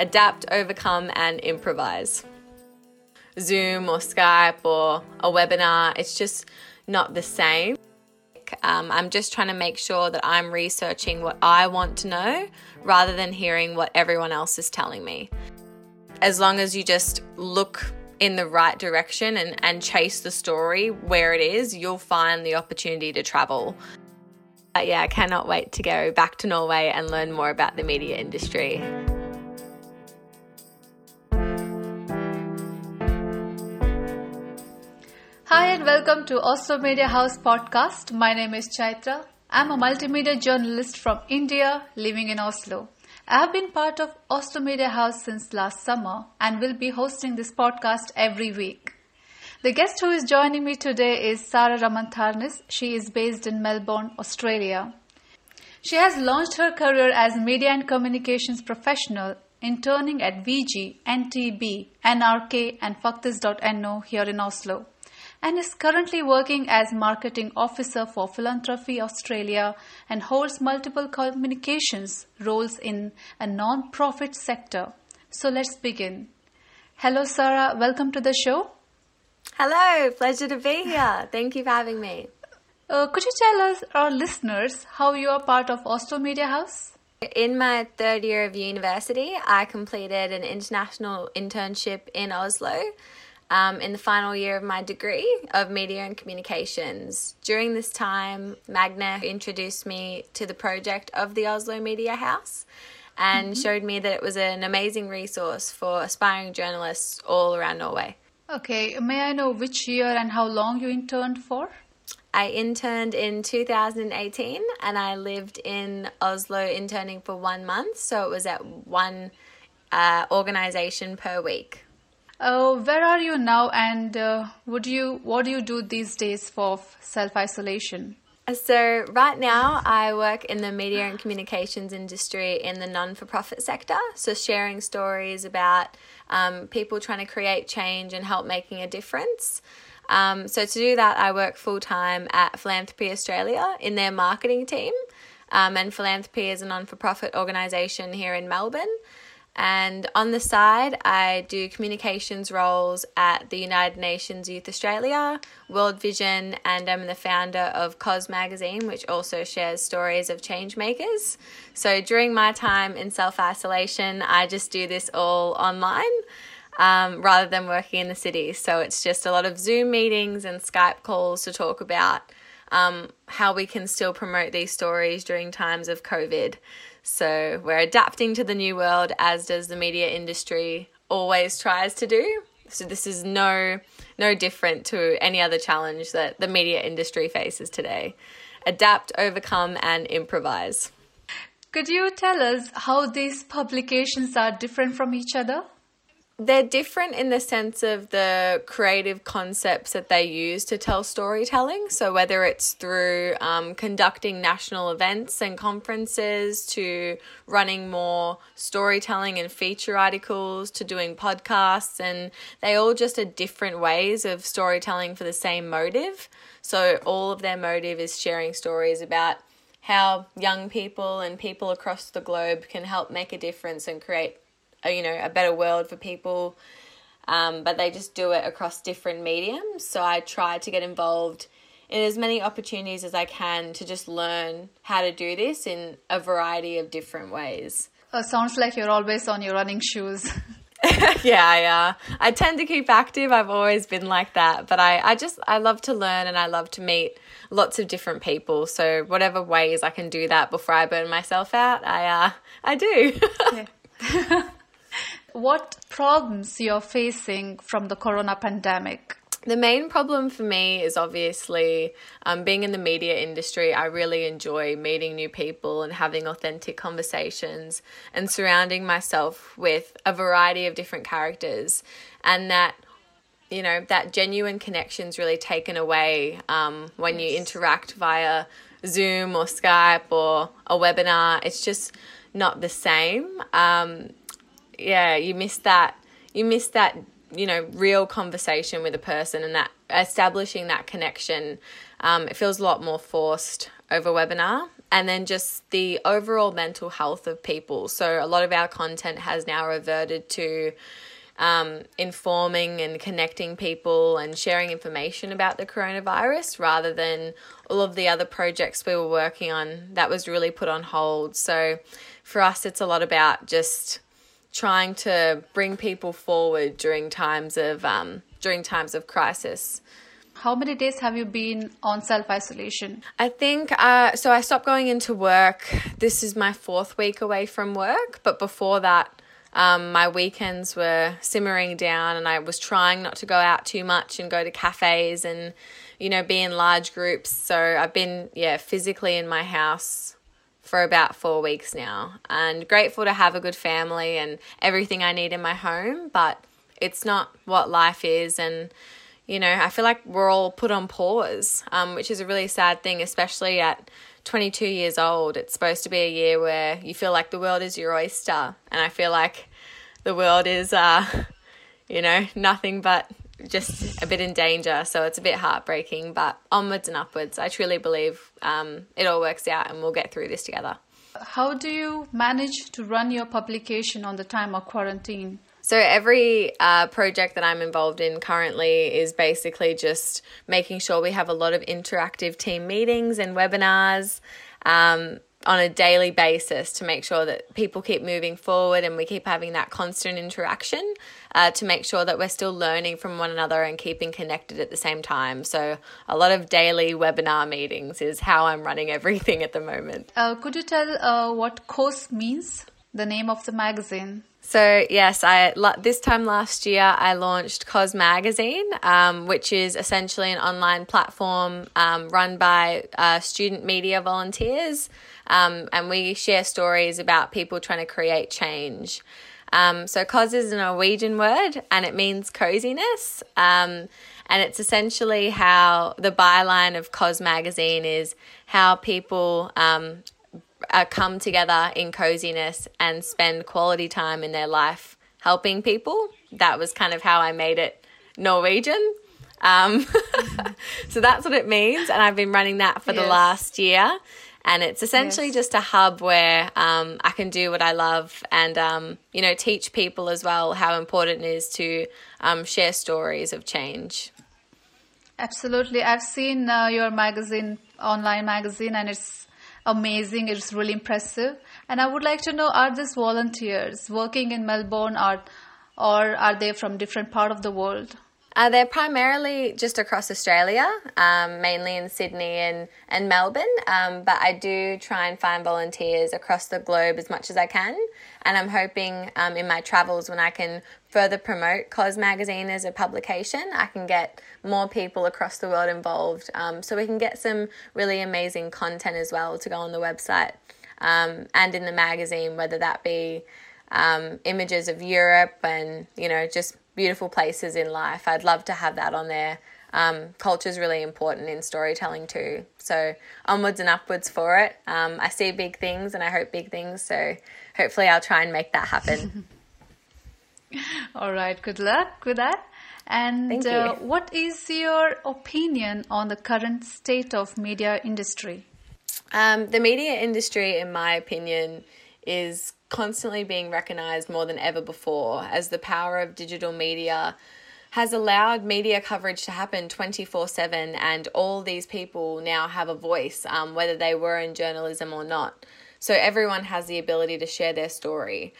adapt, overcome, and improvise. Zoom or Skype or a webinar, it's just not the same. Um, I'm just trying to make sure that I'm researching what I want to know rather than hearing what everyone else is telling me. As long as you just look in the right direction and, and chase the story where it is, you'll find the opportunity to travel. But yeah, I cannot wait to go back to Norway and learn more about the media industry. Hi and welcome to Oslo Media House podcast. My name is Chaitra. I'm a multimedia journalist from India living in Oslo. I have been part of Oslo Media House since last summer and will be hosting this podcast every week. The guest who is joining me today is Sara Ramantharnis. She is based in Melbourne, Australia. She has launched her career as media and communications professional, interning at VG, NTB, NRK, and Faktisk.no here in Oslo and is currently working as marketing officer for Philanthropy Australia and holds multiple communications roles in a non-profit sector. So let's begin. Hello, Sarah. Welcome to the show. Hello, pleasure to be here. Thank you for having me. Uh, could you tell us, our listeners, how you are part of Oslo Media House? In my third year of university, I completed an international internship in Oslo um, in the final year of my degree of media and communications. During this time, Magna introduced me to the project of the Oslo Media House and mm-hmm. showed me that it was an amazing resource for aspiring journalists all around Norway. Okay, may I know which year and how long you interned for? I interned in 2018 and I lived in Oslo interning for one month, so it was at one uh, organization per week. Uh, where are you now, and uh, would you what do you do these days for self isolation? So right now, I work in the media and communications industry in the non for profit sector. So sharing stories about um, people trying to create change and help making a difference. Um, so to do that, I work full time at Philanthropy Australia in their marketing team. Um, and Philanthropy is a non for profit organisation here in Melbourne. And on the side, I do communications roles at the United Nations Youth Australia, World Vision, and I'm the founder of COS Magazine, which also shares stories of change makers. So during my time in self isolation, I just do this all online. Um, rather than working in the city. So it's just a lot of Zoom meetings and Skype calls to talk about um, how we can still promote these stories during times of COVID. So we're adapting to the new world, as does the media industry always tries to do. So this is no no different to any other challenge that the media industry faces today. Adapt, overcome, and improvise. Could you tell us how these publications are different from each other? They're different in the sense of the creative concepts that they use to tell storytelling. So, whether it's through um, conducting national events and conferences, to running more storytelling and feature articles, to doing podcasts, and they all just are different ways of storytelling for the same motive. So, all of their motive is sharing stories about how young people and people across the globe can help make a difference and create you know a better world for people um, but they just do it across different mediums so i try to get involved in as many opportunities as i can to just learn how to do this in a variety of different ways uh, sounds like you're always on your running shoes yeah, I, uh, I tend to keep active. I've always been like that, but I, I just I love to learn and I love to meet lots of different people. So whatever ways I can do that before I burn myself out, I uh, I do. what problems you're facing from the corona pandemic? The main problem for me is obviously um, being in the media industry. I really enjoy meeting new people and having authentic conversations and surrounding myself with a variety of different characters. And that, you know, that genuine connection is really taken away um, when yes. you interact via Zoom or Skype or a webinar. It's just not the same. Um, yeah, you miss that. You miss that, you know, real conversation with a person and that establishing that connection. Um, it feels a lot more forced over webinar. and then just the overall mental health of people. So a lot of our content has now reverted to um, informing and connecting people and sharing information about the coronavirus rather than all of the other projects we were working on that was really put on hold. So for us, it's a lot about just trying to bring people forward during times of um, during times of crisis. How many days have you been on self isolation? I think uh, so. I stopped going into work. This is my fourth week away from work, but before that, um, my weekends were simmering down, and I was trying not to go out too much and go to cafes and you know be in large groups. So I've been yeah physically in my house for about four weeks now, and grateful to have a good family and everything I need in my home, but it's not what life is and you know, I feel like we're all put on pause, um, which is a really sad thing, especially at 22 years old. It's supposed to be a year where you feel like the world is your oyster. And I feel like the world is, uh, you know, nothing but just a bit in danger. So it's a bit heartbreaking, but onwards and upwards. I truly believe um, it all works out and we'll get through this together. How do you manage to run your publication on the time of quarantine? So every uh, project that I'm involved in currently is basically just making sure we have a lot of interactive team meetings and webinars. Um, on a daily basis to make sure that people keep moving forward and we keep having that constant interaction uh, to make sure that we're still learning from one another and keeping connected at the same time. So, a lot of daily webinar meetings is how I'm running everything at the moment. Uh, could you tell uh, what course means, the name of the magazine? So yes, I this time last year I launched Cos Magazine, um, which is essentially an online platform um, run by uh, student media volunteers, um, and we share stories about people trying to create change. Um, so Cos is a Norwegian word, and it means coziness. Um, and it's essentially how the byline of Cos Magazine is how people um, uh, come together in coziness and spend quality time in their life helping people. That was kind of how I made it Norwegian. Um, so that's what it means. And I've been running that for yes. the last year. And it's essentially yes. just a hub where um, I can do what I love and, um, you know, teach people as well how important it is to um, share stories of change. Absolutely. I've seen uh, your magazine, online magazine, and it's amazing. It's really impressive. And I would like to know, are these volunteers working in Melbourne or, or are they from different part of the world? Uh, they're primarily just across Australia, um, mainly in Sydney and, and Melbourne. Um, but I do try and find volunteers across the globe as much as I can. And I'm hoping um, in my travels, when I can further promote COS Magazine as a publication, I can get more people across the world involved. Um, so we can get some really amazing content as well to go on the website um, and in the magazine, whether that be um, images of Europe and, you know, just beautiful places in life. I'd love to have that on there. Um, culture is really important in storytelling too. So onwards and upwards for it. Um, I see big things and I hope big things. So hopefully I'll try and make that happen. All right. Good luck with that. And uh, what is your opinion on the current state of media industry? Um, the media industry, in my opinion, is constantly being recognized more than ever before as the power of digital media has allowed media coverage to happen 24 7 and all these people now have a voice um, whether they were in journalism or not so everyone has the ability to share their story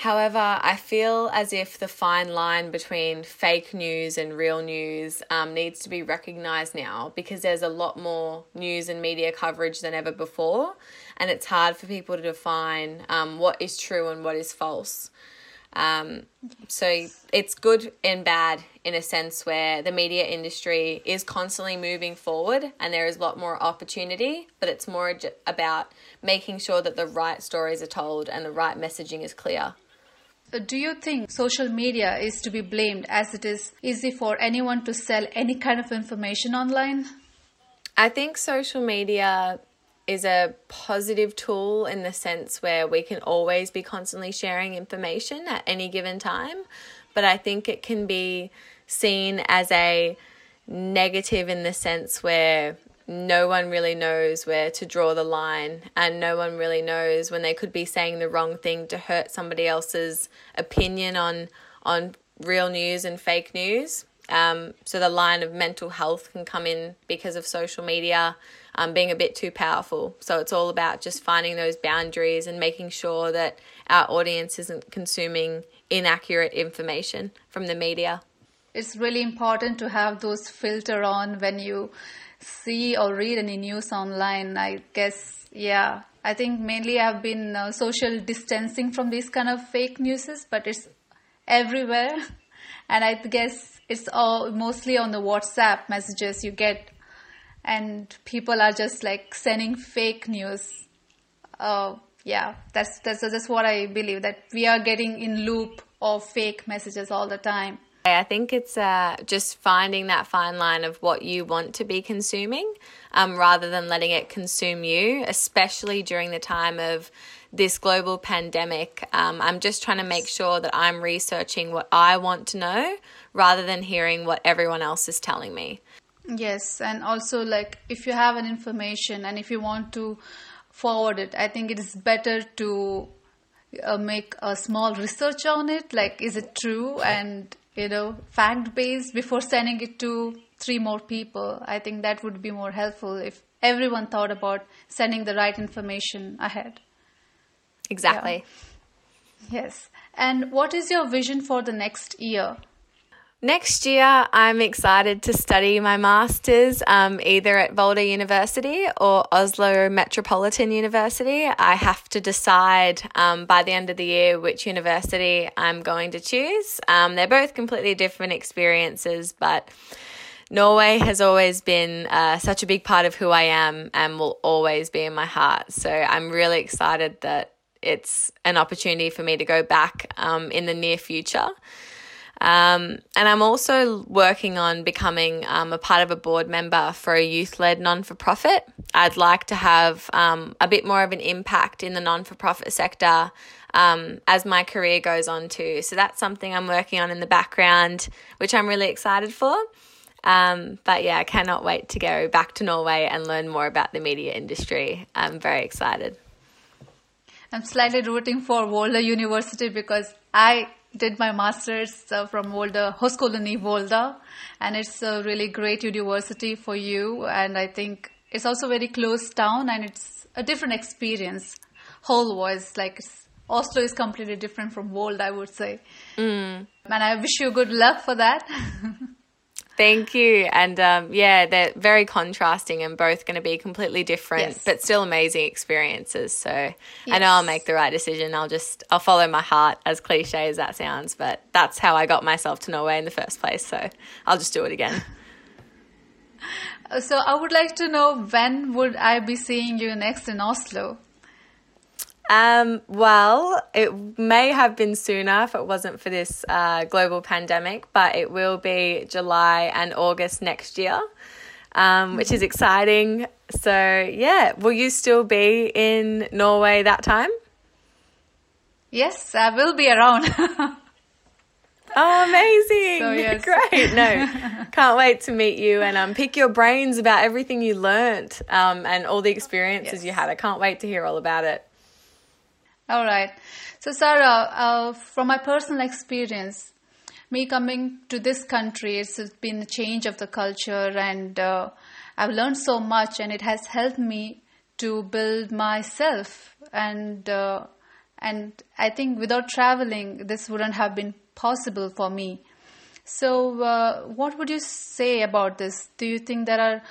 However, I feel as if the fine line between fake news and real news um, needs to be recognised now because there's a lot more news and media coverage than ever before, and it's hard for people to define um, what is true and what is false. Um, so it's good and bad in a sense where the media industry is constantly moving forward and there is a lot more opportunity, but it's more about making sure that the right stories are told and the right messaging is clear. Do you think social media is to be blamed as it is easy for anyone to sell any kind of information online? I think social media is a positive tool in the sense where we can always be constantly sharing information at any given time, but I think it can be seen as a negative in the sense where no one really knows where to draw the line and no one really knows when they could be saying the wrong thing to hurt somebody else's opinion on on real news and fake news. Um, so the line of mental health can come in because of social media um, being a bit too powerful. So it's all about just finding those boundaries and making sure that our audience isn't consuming inaccurate information from the media. It's really important to have those filter on when you see or read any news online. I guess, yeah, I think mainly I've been uh, social distancing from these kind of fake newses, but it's everywhere. And I guess it's all mostly on the WhatsApp messages you get, and people are just like sending fake news. Uh, yeah, that's that's that's what I believe that we are getting in loop of fake messages all the time. I think it's uh, just finding that fine line of what you want to be consuming um, rather than letting it consume you, especially during the time of this global pandemic. Um, I'm just trying to make sure that I'm researching what I want to know rather than hearing what everyone else is telling me. Yes, and also, like, if you have an information and if you want to forward it, I think it is better to uh, make a small research on it like is it true and you know, fact based before sending it to three more people. I think that would be more helpful if everyone thought about sending the right information ahead. Exactly. Yeah. Yes. And what is your vision for the next year? Next year, I'm excited to study my master's um, either at Volda University or Oslo Metropolitan University. I have to decide um, by the end of the year which university I'm going to choose. Um, they're both completely different experiences, but Norway has always been uh, such a big part of who I am and will always be in my heart. So I'm really excited that it's an opportunity for me to go back um, in the near future. Um, and I'm also working on becoming um, a part of a board member for a youth led non for profit. I'd like to have um, a bit more of an impact in the non for profit sector um, as my career goes on too. So that's something I'm working on in the background, which I'm really excited for. Um, but yeah, I cannot wait to go back to Norway and learn more about the media industry. I'm very excited. I'm slightly rooting for Volda University because I did my master's uh, from Volda, Högskolan Volda, and it's a really great university for you. And I think it's also very close town, and it's a different experience. Whole was like Oslo is completely different from Volda, I would say. Mm. And I wish you good luck for that. Thank you. And um, yeah, they're very contrasting and both going to be completely different, yes. but still amazing experiences. So yes. I know I'll make the right decision. I'll just, I'll follow my heart, as cliche as that sounds, but that's how I got myself to Norway in the first place. So I'll just do it again. So I would like to know when would I be seeing you next in Oslo? Um, well, it may have been sooner if it wasn't for this uh, global pandemic, but it will be July and August next year, um, which is exciting. So, yeah, will you still be in Norway that time? Yes, I will be around. Oh, amazing! So, yes. Great. No, can't wait to meet you and um, pick your brains about everything you learnt um, and all the experiences yes. you had. I can't wait to hear all about it. All right. So, Sarah, uh, from my personal experience, me coming to this country, it's been a change of the culture, and uh, I've learned so much, and it has helped me to build myself. And uh, and I think without traveling, this wouldn't have been possible for me. So, uh, what would you say about this? Do you think there are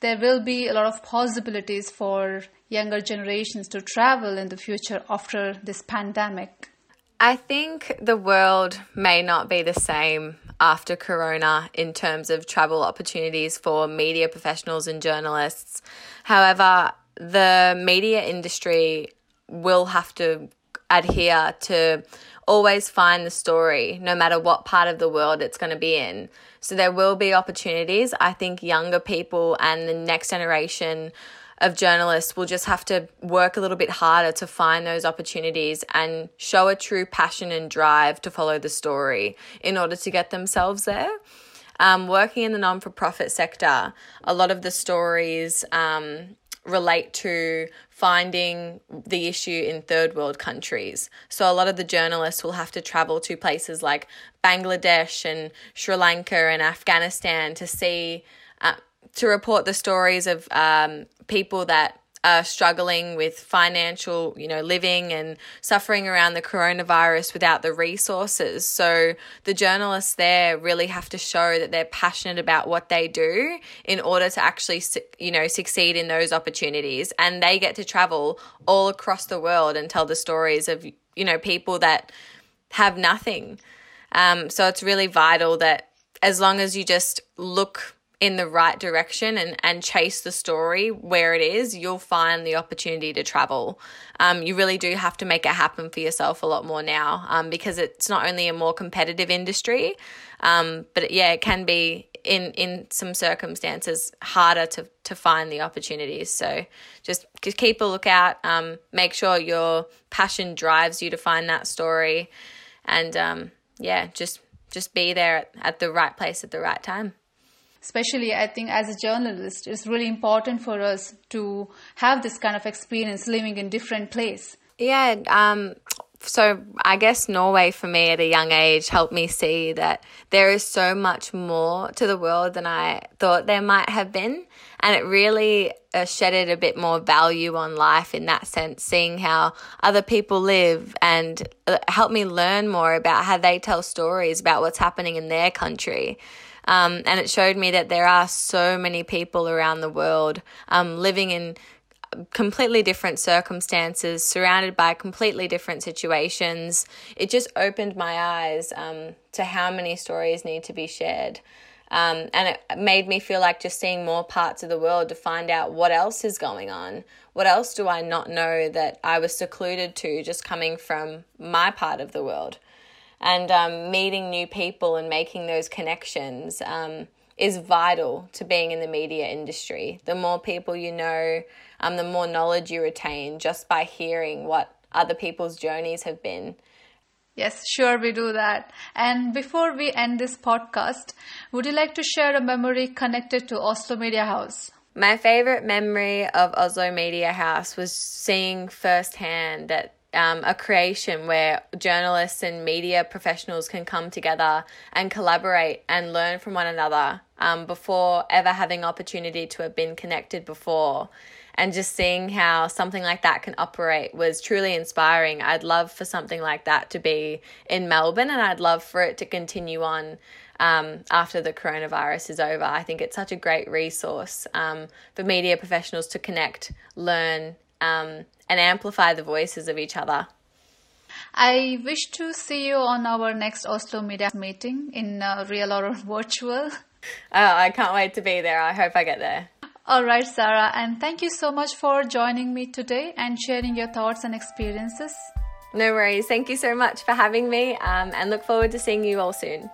there will be a lot of possibilities for younger generations to travel in the future after this pandemic? I think the world may not be the same after Corona in terms of travel opportunities for media professionals and journalists. However, the media industry will have to adhere to always find the story, no matter what part of the world it's going to be in. So there will be opportunities. I think younger people and the next generation of journalists will just have to work a little bit harder to find those opportunities and show a true passion and drive to follow the story in order to get themselves there. um, working in the non for profit sector, a lot of the stories um, relate to finding the issue in third world countries. So a lot of the journalists will have to travel to places like Bangladesh and Sri Lanka and Afghanistan to see, uh, to report the stories of um, people that are struggling with financial, you know, living and suffering around the coronavirus without the resources. So the journalists there really have to show that they're passionate about what they do in order to actually, you know, succeed in those opportunities. And they get to travel all across the world and tell the stories of, you know, people that have nothing. Um, so it's really vital that as long as you just look in the right direction and, and chase the story where it is, you'll find the opportunity to travel. Um, you really do have to make it happen for yourself a lot more now um, because it's not only a more competitive industry, um, but yeah, it can be in, in some circumstances harder to, to find the opportunities. So just, just keep a lookout, um, make sure your passion drives you to find that story, and um, yeah, just just be there at, at the right place at the right time especially i think as a journalist it's really important for us to have this kind of experience living in different place yeah um so I guess Norway for me at a young age helped me see that there is so much more to the world than I thought there might have been. And it really uh, shedded a bit more value on life in that sense, seeing how other people live and uh, helped me learn more about how they tell stories about what's happening in their country. Um, and it showed me that there are so many people around the world um, living in completely different circumstances, surrounded by completely different situations. It just opened my eyes um, to how many stories need to be shared. Um, and it made me feel like just seeing more parts of the world to find out what else is going on. What else do I not know that I was secluded to just coming from my part of the world? And um, meeting new people and making those connections um, is vital to being in the media industry. The more people you know, um, the more knowledge you retain just by hearing what other people's journeys have been. Yes, sure, we do that. And before we end this podcast, would you like to share a memory connected to Oslo Media House? My favorite memory of Oslo Media House was seeing firsthand that um, a creation where journalists and media professionals can come together and collaborate and learn from one another um, before ever having opportunity to have been connected before. And just seeing how something like that can operate was truly inspiring. I'd love for something like that to be in Melbourne and I'd love for it to continue on um, after the coronavirus is over. I think it's such a great resource um, for media professionals to connect, learn, um, and amplify the voices of each other. I wish to see you on our next Oslo Media meeting in uh, real or virtual. Oh, I can't wait to be there. I hope I get there. All right, Sarah, and thank you so much for joining me today and sharing your thoughts and experiences. No worries. Thank you so much for having me um, and look forward to seeing you all soon.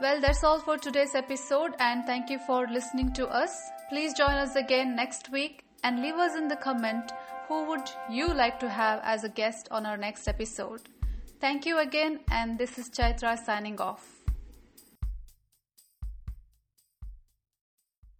Well, that's all for today's episode, and thank you for listening to us. Please join us again next week and leave us in the comment who would you like to have as a guest on our next episode. Thank you again, and this is Chaitra signing off.